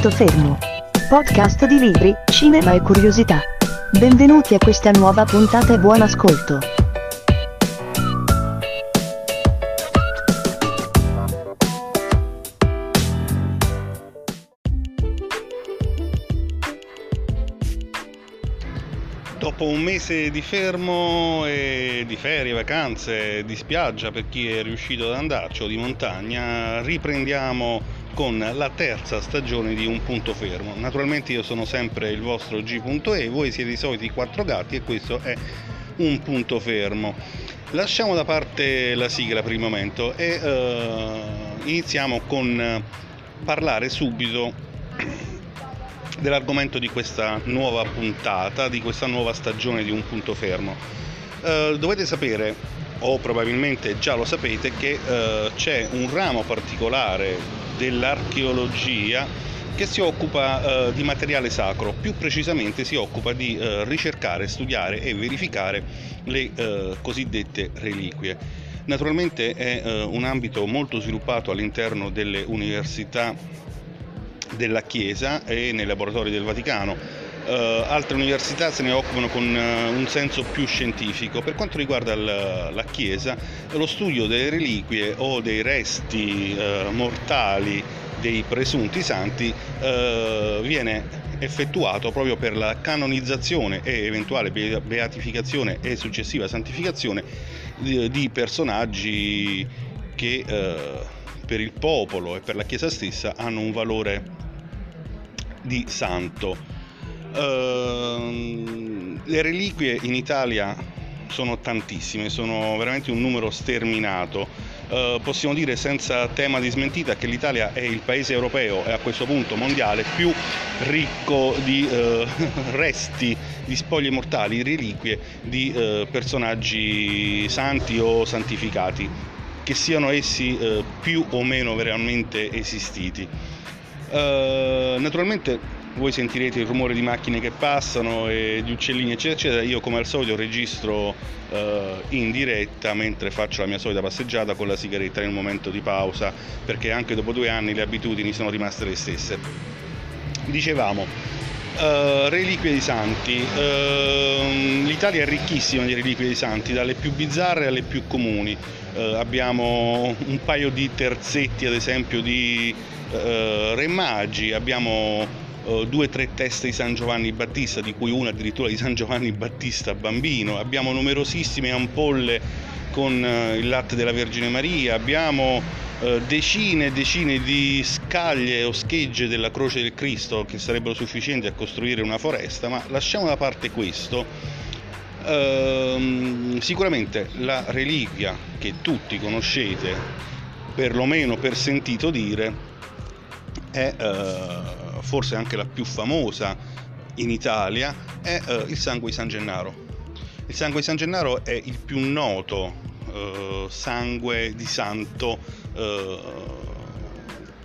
Punto fermo. Podcast di libri, cinema e curiosità. Benvenuti a questa nuova puntata e buon ascolto. Dopo un mese di fermo e di ferie, vacanze, di spiaggia per chi è riuscito ad andarci o di montagna, riprendiamo con la terza stagione di Un Punto Fermo. Naturalmente io sono sempre il vostro G.E, voi siete i soliti quattro gatti e questo è Un Punto Fermo. Lasciamo da parte la sigla per il momento e uh, iniziamo con parlare subito dell'argomento di questa nuova puntata, di questa nuova stagione di Un Punto Fermo. Uh, dovete sapere, o probabilmente già lo sapete, che uh, c'è un ramo particolare dell'archeologia che si occupa uh, di materiale sacro, più precisamente si occupa di ricercare, studiare e verificare le cosiddette reliquie. Naturalmente è un ambito molto sviluppato all'interno delle università della Chiesa e nei laboratori del Vaticano. Uh, altre università se ne occupano con uh, un senso più scientifico. Per quanto riguarda la, la Chiesa, lo studio delle reliquie o dei resti uh, mortali dei presunti santi viene effettuato proprio per la canonizzazione e eventuale beatificazione e successiva santificazione di, di personaggi che per il popolo e per la Chiesa stessa hanno un valore di santo. Uh, le reliquie in Italia sono tantissime, sono veramente un numero sterminato. Uh, possiamo dire senza tema di smentita che l'Italia è il paese europeo e a questo punto mondiale più ricco di uh, resti, di spoglie mortali, reliquie di uh, personaggi santi o santificati, che siano essi più o meno veramente esistiti. Naturalmente voi sentirete il rumore di macchine che passano e di uccellini eccetera eccetera. Io come al solito registro uh, in diretta mentre faccio la mia solita passeggiata con la sigaretta nel momento di pausa perché anche dopo due anni le abitudini sono rimaste le stesse. Dicevamo uh, reliquie di santi. l'Italia è ricchissima di reliquie di santi dalle più bizzarre alle più comuni. Abbiamo un paio di terzetti ad esempio di eh, Re Magi, abbiamo eh, due o tre teste di San Giovanni Battista, di cui una addirittura di San Giovanni Battista bambino, abbiamo numerosissime ampolle con eh, il latte della Vergine Maria, abbiamo eh, decine e decine di scaglie o schegge della croce del Cristo che sarebbero sufficienti a costruire una foresta, ma lasciamo da parte questo. Uh, sicuramente la reliquia che tutti conoscete, perlomeno per sentito dire, è eh, forse anche la più famosa in Italia, è eh, il sangue di San Gennaro. Il sangue di San Gennaro è il più noto eh, sangue di santo eh,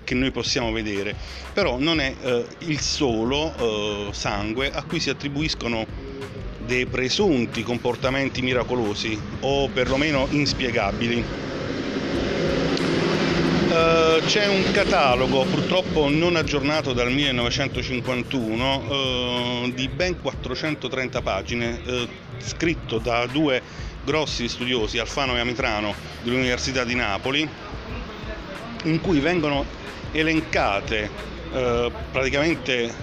che noi possiamo vedere, però non è eh, il solo eh, sangue a cui si attribuiscono dei presunti comportamenti miracolosi o perlomeno inspiegabili. Uh, c'è un catalogo, purtroppo non aggiornato dal 1951, uh, di ben 430 pagine, uh, scritto da due grossi studiosi, Alfano e Amitrano, dell'Università di Napoli, in cui vengono elencate praticamente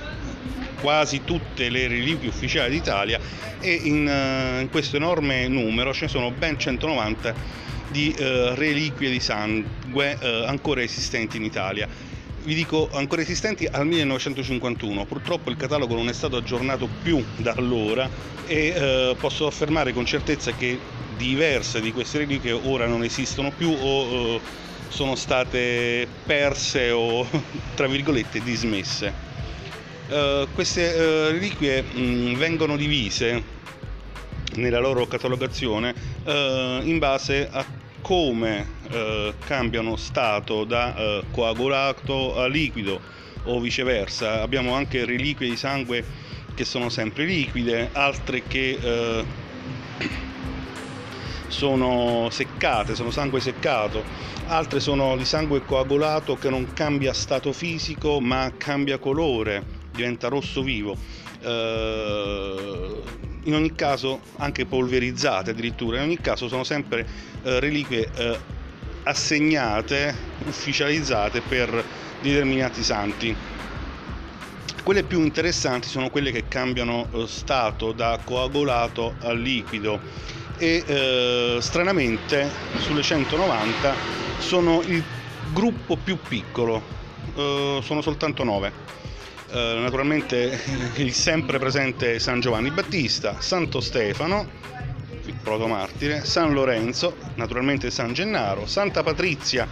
quasi tutte le reliquie ufficiali d'Italia e in, in questo enorme numero ce ne sono ben 190 di eh, reliquie di sangue eh, ancora esistenti in Italia. Vi dico ancora esistenti al 1951, purtroppo il catalogo non è stato aggiornato più da allora e eh, posso affermare con certezza che diverse di queste reliquie ora non esistono più o eh, sono state perse o tra virgolette dismesse. Uh, queste uh, reliquie mh, vengono divise nella loro catalogazione uh, in base a come eh, cambiano stato da eh, coagulato a liquido o viceversa. Abbiamo anche reliquie di sangue che sono sempre liquide, altre che eh, sono seccate, sono sangue seccato, altre sono di sangue coagulato che non cambia stato fisico ma cambia colore, diventa rosso vivo. Eh, in ogni caso anche polverizzate addirittura, in ogni caso sono sempre eh, reliquie eh, assegnate, ufficializzate per determinati santi. Quelle più interessanti sono quelle che cambiano eh, stato da coagulato a liquido e eh, stranamente sulle 190 sono il gruppo più piccolo, eh, sono soltanto 9. Eh, naturalmente il sempre presente San Giovanni Battista, Santo Stefano, il protomartire, San Lorenzo, naturalmente San Gennaro, Santa Patrizia,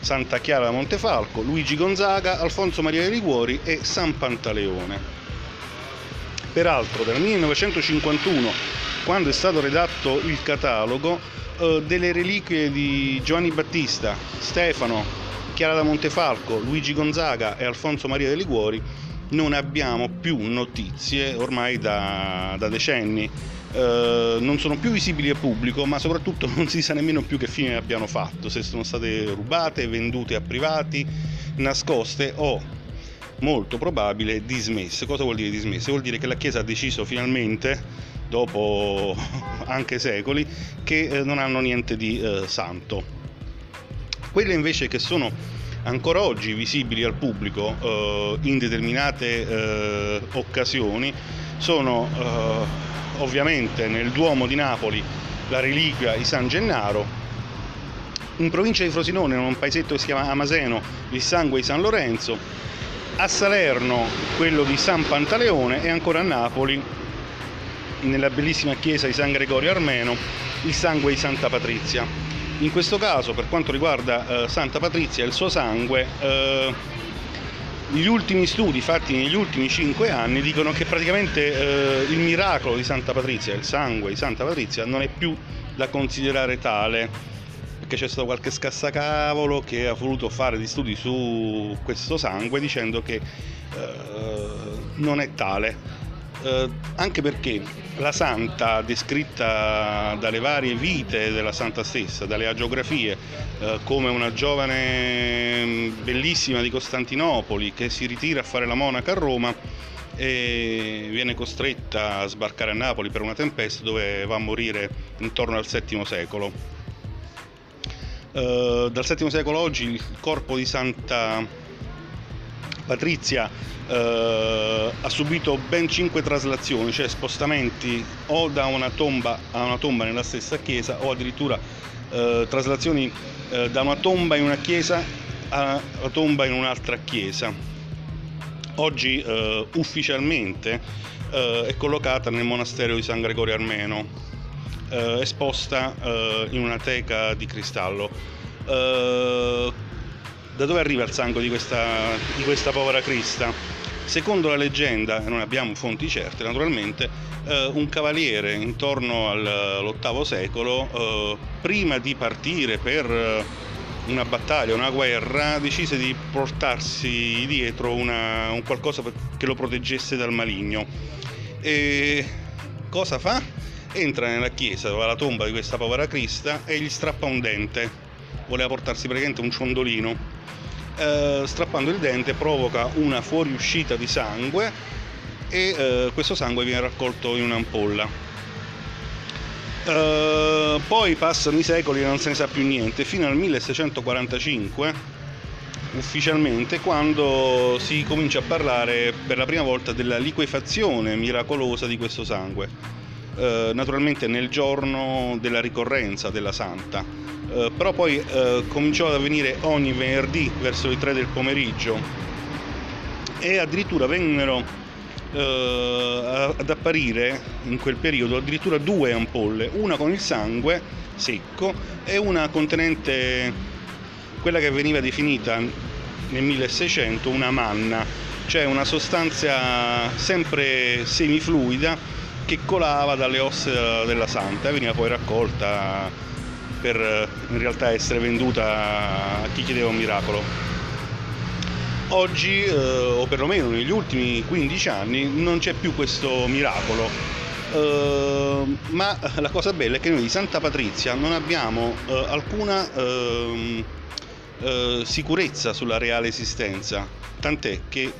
Santa Chiara da Montefalco, Luigi Gonzaga, Alfonso Maria dei Liguori e San Pantaleone. Peraltro dal 1951, quando è stato redatto il catalogo, eh, delle reliquie di Giovanni Battista, Stefano, Chiara da Montefalco, Luigi Gonzaga e Alfonso Maria dei Liguori non abbiamo più notizie ormai da, da decenni eh, non sono più visibili al pubblico, ma soprattutto non si sa nemmeno più che fine abbiano fatto, se sono state rubate, vendute a privati, nascoste o molto probabile dismesse. Cosa vuol dire dismesse? Vuol dire che la Chiesa ha deciso finalmente, dopo anche secoli, che eh, non hanno niente di eh, santo. Quelle invece che sono ancora oggi visibili al pubblico eh, in determinate eh, occasioni sono eh, ovviamente nel Duomo di Napoli la reliquia di San Gennaro, in provincia di Frosinone, in un paesetto che si chiama Amaseno, il sangue di San Lorenzo, a Salerno quello di San Pantaleone e ancora a Napoli, nella bellissima chiesa di San Gregorio Armeno, il sangue di Santa Patrizia. In questo caso, per quanto riguarda eh, Santa Patrizia e il suo sangue, eh, gli ultimi studi fatti negli ultimi cinque anni dicono che praticamente eh, il miracolo di Santa Patrizia, il sangue di Santa Patrizia, non è più da considerare tale, perché c'è stato qualche scassacavolo che ha voluto fare di studi su questo sangue dicendo che eh, non è tale. Eh, anche perché la santa descritta dalle varie vite della santa stessa, dalle agiografie, eh, come una giovane mm, bellissima di Costantinopoli che si ritira a fare la monaca a Roma e viene costretta a sbarcare a Napoli per una tempesta dove va a morire intorno al VII secolo. Eh, dal VII secolo oggi il corpo di Santa Patrizia eh, ha subito ben 5 traslazioni, cioè spostamenti o da una tomba a una tomba nella stessa chiesa o addirittura eh, traslazioni eh, da una tomba in una chiesa a una tomba in un'altra chiesa. Oggi eh, ufficialmente eh, è collocata nel monastero di San Gregorio Armeno, eh, esposta in una teca di cristallo da dove arriva il sangue di questa, di questa povera Crista? Secondo la leggenda, e non abbiamo fonti certe naturalmente, eh, un cavaliere intorno all'VIII secolo, eh, prima di partire per eh, una battaglia, una guerra, decise di portarsi dietro una, un qualcosa che lo proteggesse dal maligno. E cosa fa? Entra nella chiesa dove la tomba di questa povera Crista e gli strappa un dente. Voleva portarsi praticamente un ciondolino eh, strappando il dente provoca una fuoriuscita di sangue e eh, questo sangue viene raccolto in un'ampolla. Eh, poi passano i secoli e non se ne sa più niente, fino al 1645 ufficialmente quando si comincia a parlare per la prima volta della liquefazione miracolosa di questo sangue, eh, naturalmente nel giorno della ricorrenza della santa eh, però poi eh, cominciò ad avvenire ogni venerdì verso le 3 del pomeriggio. E addirittura vennero eh, ad apparire in quel periodo addirittura due ampolle, una con il sangue secco e una contenente quella che veniva definita nel 1600 una manna, cioè una sostanza sempre semifluida che colava dalle ossa della santa e veniva poi raccolta per eh, in realtà essere venduta a chi chiedeva un miracolo. Oggi, eh, o perlomeno negli ultimi 15 anni, non c'è più questo miracolo. Eh, ma la cosa bella è che noi di Santa Patrizia non abbiamo uh, alcuna uh, sicurezza sulla reale esistenza, tant'è che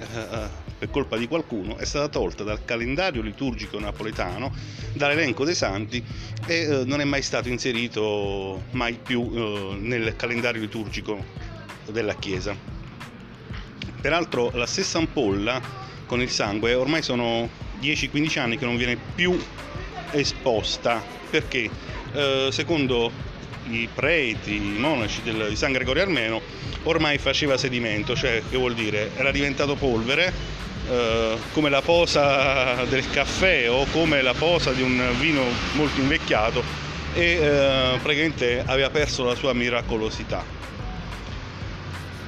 per colpa di qualcuno è stata tolta dal calendario liturgico napoletano, dall'elenco dei santi e non è mai stato inserito mai più nel calendario liturgico della Chiesa. Peraltro la stessa ampolla con il sangue ormai sono 10-15 anni che non viene più esposta. Perché? Eh, secondo i preti, i monaci del, di San Gregorio Armeno ormai faceva sedimento, cioè che vuol dire era diventato polvere eh, come la posa del caffè o come la posa di un vino molto invecchiato e eh, praticamente aveva perso la sua miracolosità.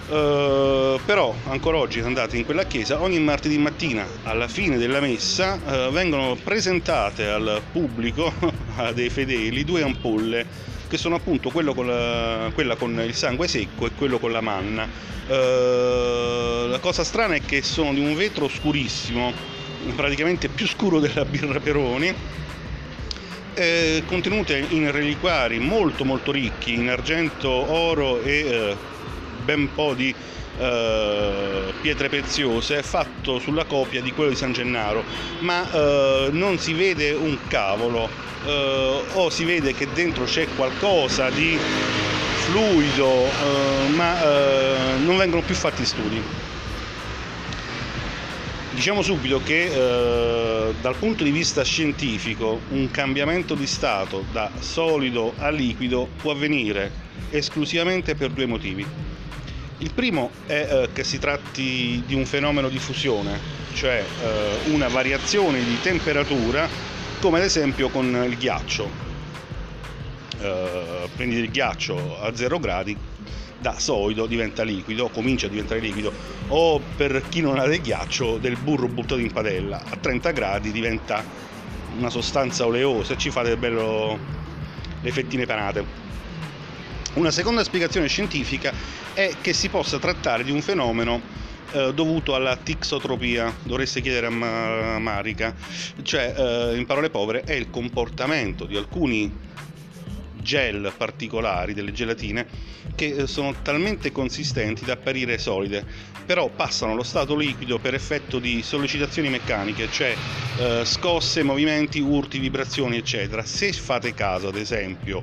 Uh, però ancora oggi andate in quella chiesa, ogni martedì mattina alla fine della messa uh, vengono presentate al pubblico, a dei fedeli, due ampolle che sono appunto con la, quella con il sangue secco e quello con la manna. Uh, la cosa strana è che sono di un vetro scurissimo, praticamente più scuro della birra Peroni, eh, contenute in reliquari molto molto ricchi, in argento, oro e ben po' di Uh, pietre preziose fatto sulla copia di quello di San Gennaro ma uh, non si vede un cavolo. Uh, o si vede che dentro c'è qualcosa di fluido ma non vengono più fatti studi. Diciamo subito che dal punto di vista scientifico un cambiamento di stato da solido a liquido può avvenire esclusivamente per due motivi il primo è eh, che si tratti di un fenomeno di fusione, cioè eh, una variazione di temperatura, come ad esempio con il ghiaccio. Eh, prendi il ghiaccio a 0 gradi, da solido diventa liquido, comincia a diventare liquido, o per chi non ha del ghiaccio, del burro buttato in padella, a 30 gradi diventa una sostanza oleosa e ci fate bello le fettine panate. Una seconda spiegazione scientifica è che si possa trattare di un fenomeno eh, dovuto alla tixotropia, dovreste chiedere a Marica, cioè eh, in parole povere è il comportamento di alcuni gel particolari, delle gelatine, che eh, sono talmente consistenti da apparire solide, però passano allo stato liquido per effetto di sollecitazioni meccaniche, cioè eh, scosse, movimenti, urti, vibrazioni, eccetera. Se fate caso, ad esempio,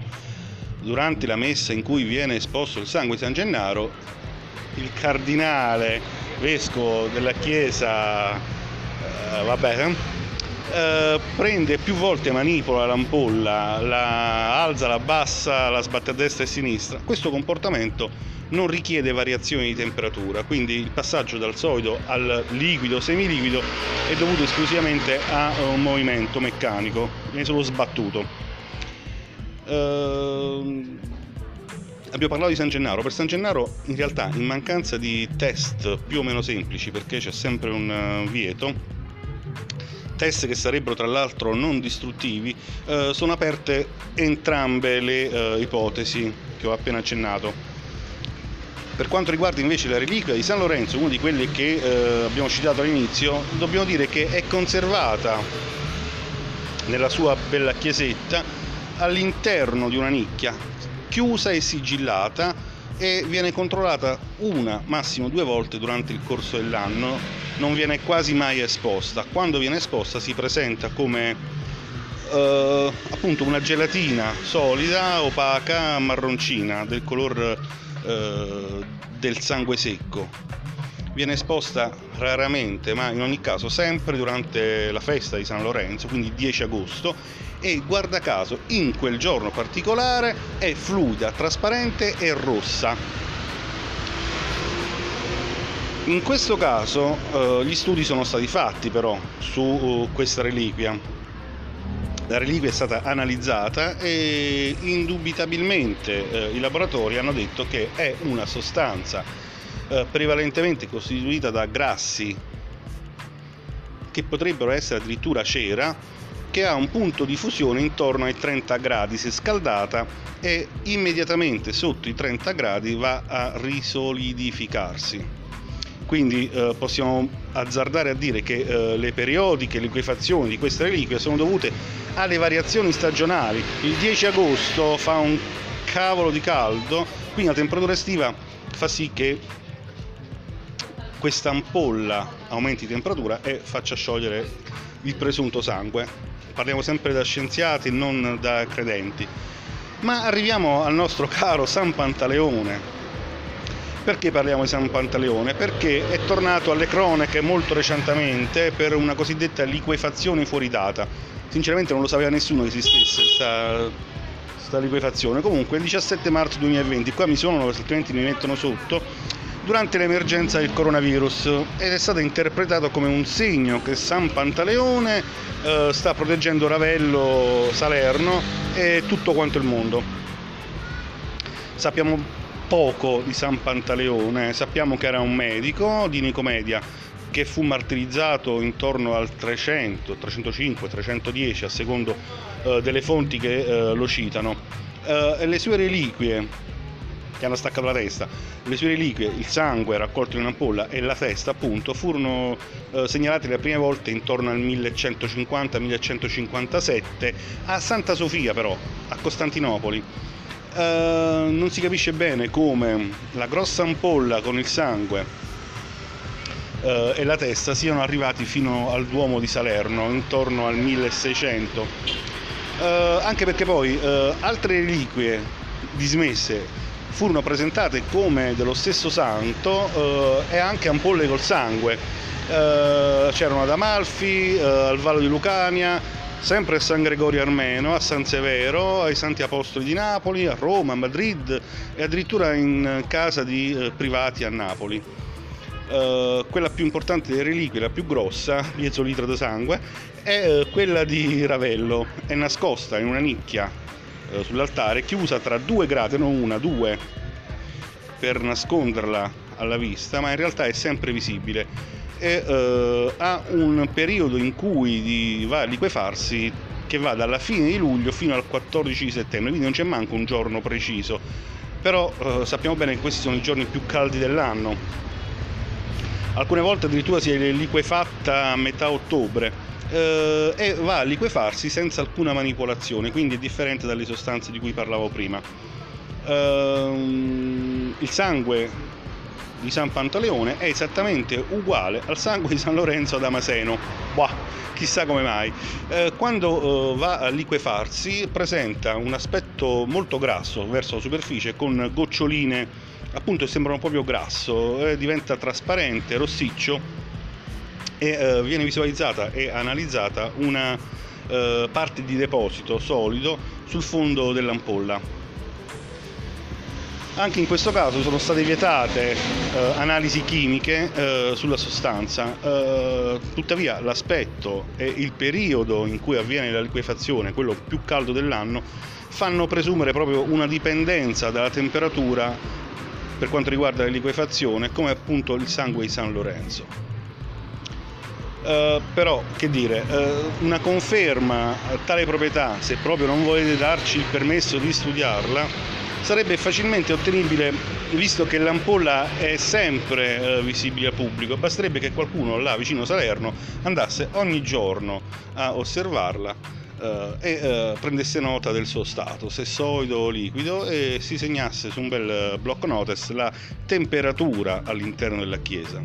durante la messa in cui viene esposto il sangue di San Gennaro, il cardinale vescovo della chiesa, eh, vabbè, eh, prende più volte manipola l'ampolla, la alza, la bassa, la sbatte a destra e a sinistra. Questo comportamento non richiede variazioni di temperatura, quindi il passaggio dal solido al liquido semiliquido è dovuto esclusivamente a un movimento meccanico, viene solo sbattuto. Uh, abbiamo parlato di San Gennaro. Per San Gennaro, in realtà, in mancanza di test più o meno semplici, perché c'è sempre un uh, vieto, test che sarebbero tra l'altro non distruttivi, uh, sono aperte entrambe le eh, ipotesi che ho appena accennato. Per quanto riguarda invece la reliquia di San Lorenzo, una di quelle che abbiamo citato all'inizio, dobbiamo dire che è conservata nella sua bella chiesetta all'interno di una nicchia chiusa e sigillata e viene controllata una, massimo due volte durante il corso dell'anno, non viene quasi mai esposta. Quando viene esposta si presenta come eh, appunto una gelatina solida, opaca, marroncina, del colore eh, del sangue secco. Viene esposta raramente, ma in ogni caso sempre durante la festa di San Lorenzo, quindi 10 agosto, e guarda caso in quel giorno particolare è fluida, trasparente e rossa. In questo caso eh, gli studi sono stati fatti però su uh, questa reliquia. La reliquia è stata analizzata e indubitabilmente eh, i laboratori hanno detto che è una sostanza eh, prevalentemente costituita da grassi che potrebbero essere addirittura cera che ha un punto di fusione intorno ai 30 gradi se scaldata e immediatamente sotto i 30 gradi va a risolidificarsi. quindi eh, possiamo azzardare a dire che eh, le periodiche liquefazioni di queste reliquie sono dovute alle variazioni stagionali. Il 10 agosto fa un cavolo di caldo, quindi la temperatura estiva fa sì che questa ampolla aumenti di temperatura e faccia sciogliere il presunto sangue. Parliamo sempre da scienziati, non da credenti. Ma arriviamo al nostro caro San Pantaleone. Perché parliamo di San Pantaleone? Perché è tornato alle cronache molto recentemente per una cosiddetta liquefazione fuori data. Sinceramente non lo sapeva nessuno che esistesse questa liquefazione. Comunque il 17 marzo 2020, qua mi sono, altrimenti mi mettono sotto, durante l'emergenza del coronavirus ed è stato interpretato come un segno che San Pantaleone eh, sta proteggendo Ravello, Salerno e tutto quanto il mondo. Sappiamo poco di San Pantaleone, sappiamo che era un medico di Nicomedia che fu martirizzato intorno al 300, 305, 310 a secondo eh, delle fonti che eh, lo citano. Eh, le sue reliquie che hanno staccato la testa. Le sue reliquie, il sangue raccolto in un'ampolla e la testa, appunto, furono eh, segnalate le prime volte intorno al 1150-1157 a Santa Sofia, però, a Costantinopoli. Uh, non si capisce bene come la grossa ampolla con il sangue uh, e la testa siano arrivati fino al Duomo di Salerno intorno al 1600. Uh, anche perché poi altre reliquie dismesse furono presentate come dello stesso santo eh, e anche ampolle col sangue. Eh, c'erano ad Amalfi, eh, al Vallo di Lucania, sempre a San Gregorio Armeno, a San Severo, ai Santi Apostoli di Napoli, a Roma, a Madrid e addirittura in casa di eh, privati a Napoli. Uh, quella più importante delle reliquie, la più grossa, mezzo litro di sangue, è uh, quella di Ravello, è nascosta in una nicchia eh, sull'altare chiusa tra due grate, non una, due, per nasconderla alla vista, ma in realtà è sempre visibile. E eh, ha un periodo in cui di, va a liquefarsi che va dalla fine di luglio fino al 14 di settembre, quindi non c'è manco un giorno preciso, però eh, sappiamo bene che questi sono i giorni più caldi dell'anno. Alcune volte addirittura si è liquefatta a metà ottobre eh, e va a liquefarsi senza alcuna manipolazione, quindi è differente dalle sostanze di cui parlavo prima. Eh, il sangue di San Pantaleone è esattamente uguale al sangue di San Lorenzo Damaseno. Boh, chissà come mai. Eh, quando eh, va a liquefarsi presenta un aspetto molto grasso verso la superficie con goccioline appunto sembrano proprio grasso, eh, diventa trasparente, rossiccio e eh, viene visualizzata e analizzata una eh, parte di deposito solido sul fondo dell'ampolla. Anche in questo caso sono state vietate eh, analisi chimiche eh, sulla sostanza, eh, tuttavia l'aspetto e il periodo in cui avviene la liquefazione, quello più caldo dell'anno, fanno presumere proprio una dipendenza dalla temperatura per quanto riguarda la liquefazione, come appunto il sangue di San Lorenzo. Uh, però che dire, uh, una conferma a tale proprietà, se proprio non volete darci il permesso di studiarla, sarebbe facilmente ottenibile visto che l'ampolla è sempre uh, visibile al pubblico, basterebbe che qualcuno là vicino Salerno andasse ogni giorno a osservarla e prendesse nota del suo stato, se solido o liquido, e si segnasse su un bel block notice la temperatura all'interno della chiesa.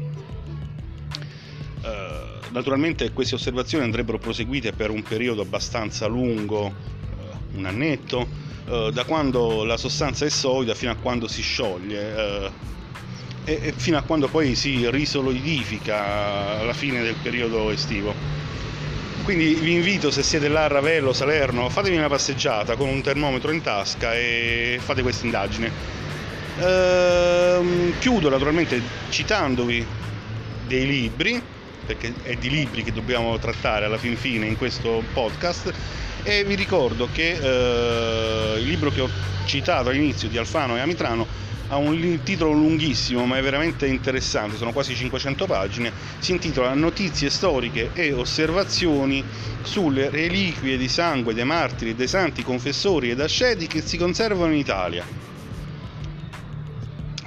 Naturalmente queste osservazioni andrebbero proseguite per un periodo abbastanza lungo, eh, un annetto, eh, da quando la sostanza è solida fino a quando si scioglie eh, e fino a quando poi si risolidifica alla fine del periodo estivo. Quindi vi invito, se siete là a Ravello, Salerno, fatevi una passeggiata con un termometro in tasca e fate questa indagine. Ehm, chiudo naturalmente citandovi dei libri perché è di libri che dobbiamo trattare alla fin fine in questo podcast. E vi ricordo che eh, il libro che ho citato all'inizio di Alfano e Amitrano ha un titolo lunghissimo ma è veramente interessante, sono quasi 500 pagine, si intitola Notizie storiche e osservazioni sulle reliquie di sangue dei martiri, dei santi confessori ed asceti che si conservano in Italia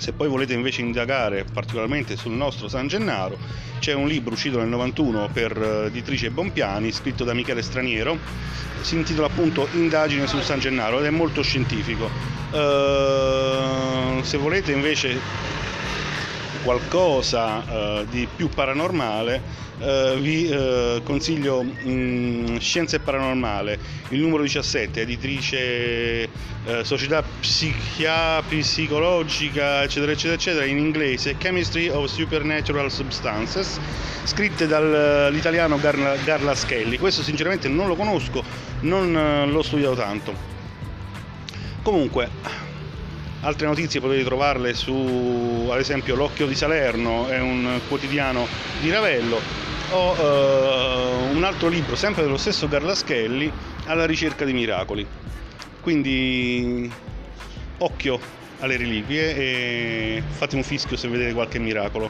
Se poi volete invece indagare particolarmente sul nostro San Gennaro, c'è un libro uscito nel 91 per eh, editrice Bompiani, scritto da Michele Straniero, si intitola appunto Indagine sul San Gennaro ed è molto scientifico. Uh, se volete invece qualcosa uh, di più paranormale, Uh, vi uh, consiglio um, Scienza e Paranormale, il numero 17, editrice uh, Società Psichia, Psicologica, eccetera, eccetera, eccetera, in inglese, Chemistry of Supernatural Substances, scritte dall'italiano Garla, Garla Schelli. Questo sinceramente non lo conosco, non l'ho studiato tanto. Comunque, Altre notizie potete trovarle su, ad esempio, L'Occhio di Salerno, è un quotidiano di Ravello, o uh, un altro libro, sempre dello stesso Garlaschelli, alla ricerca di miracoli. Quindi occhio alle reliquie e fate un fischio se vedete qualche miracolo.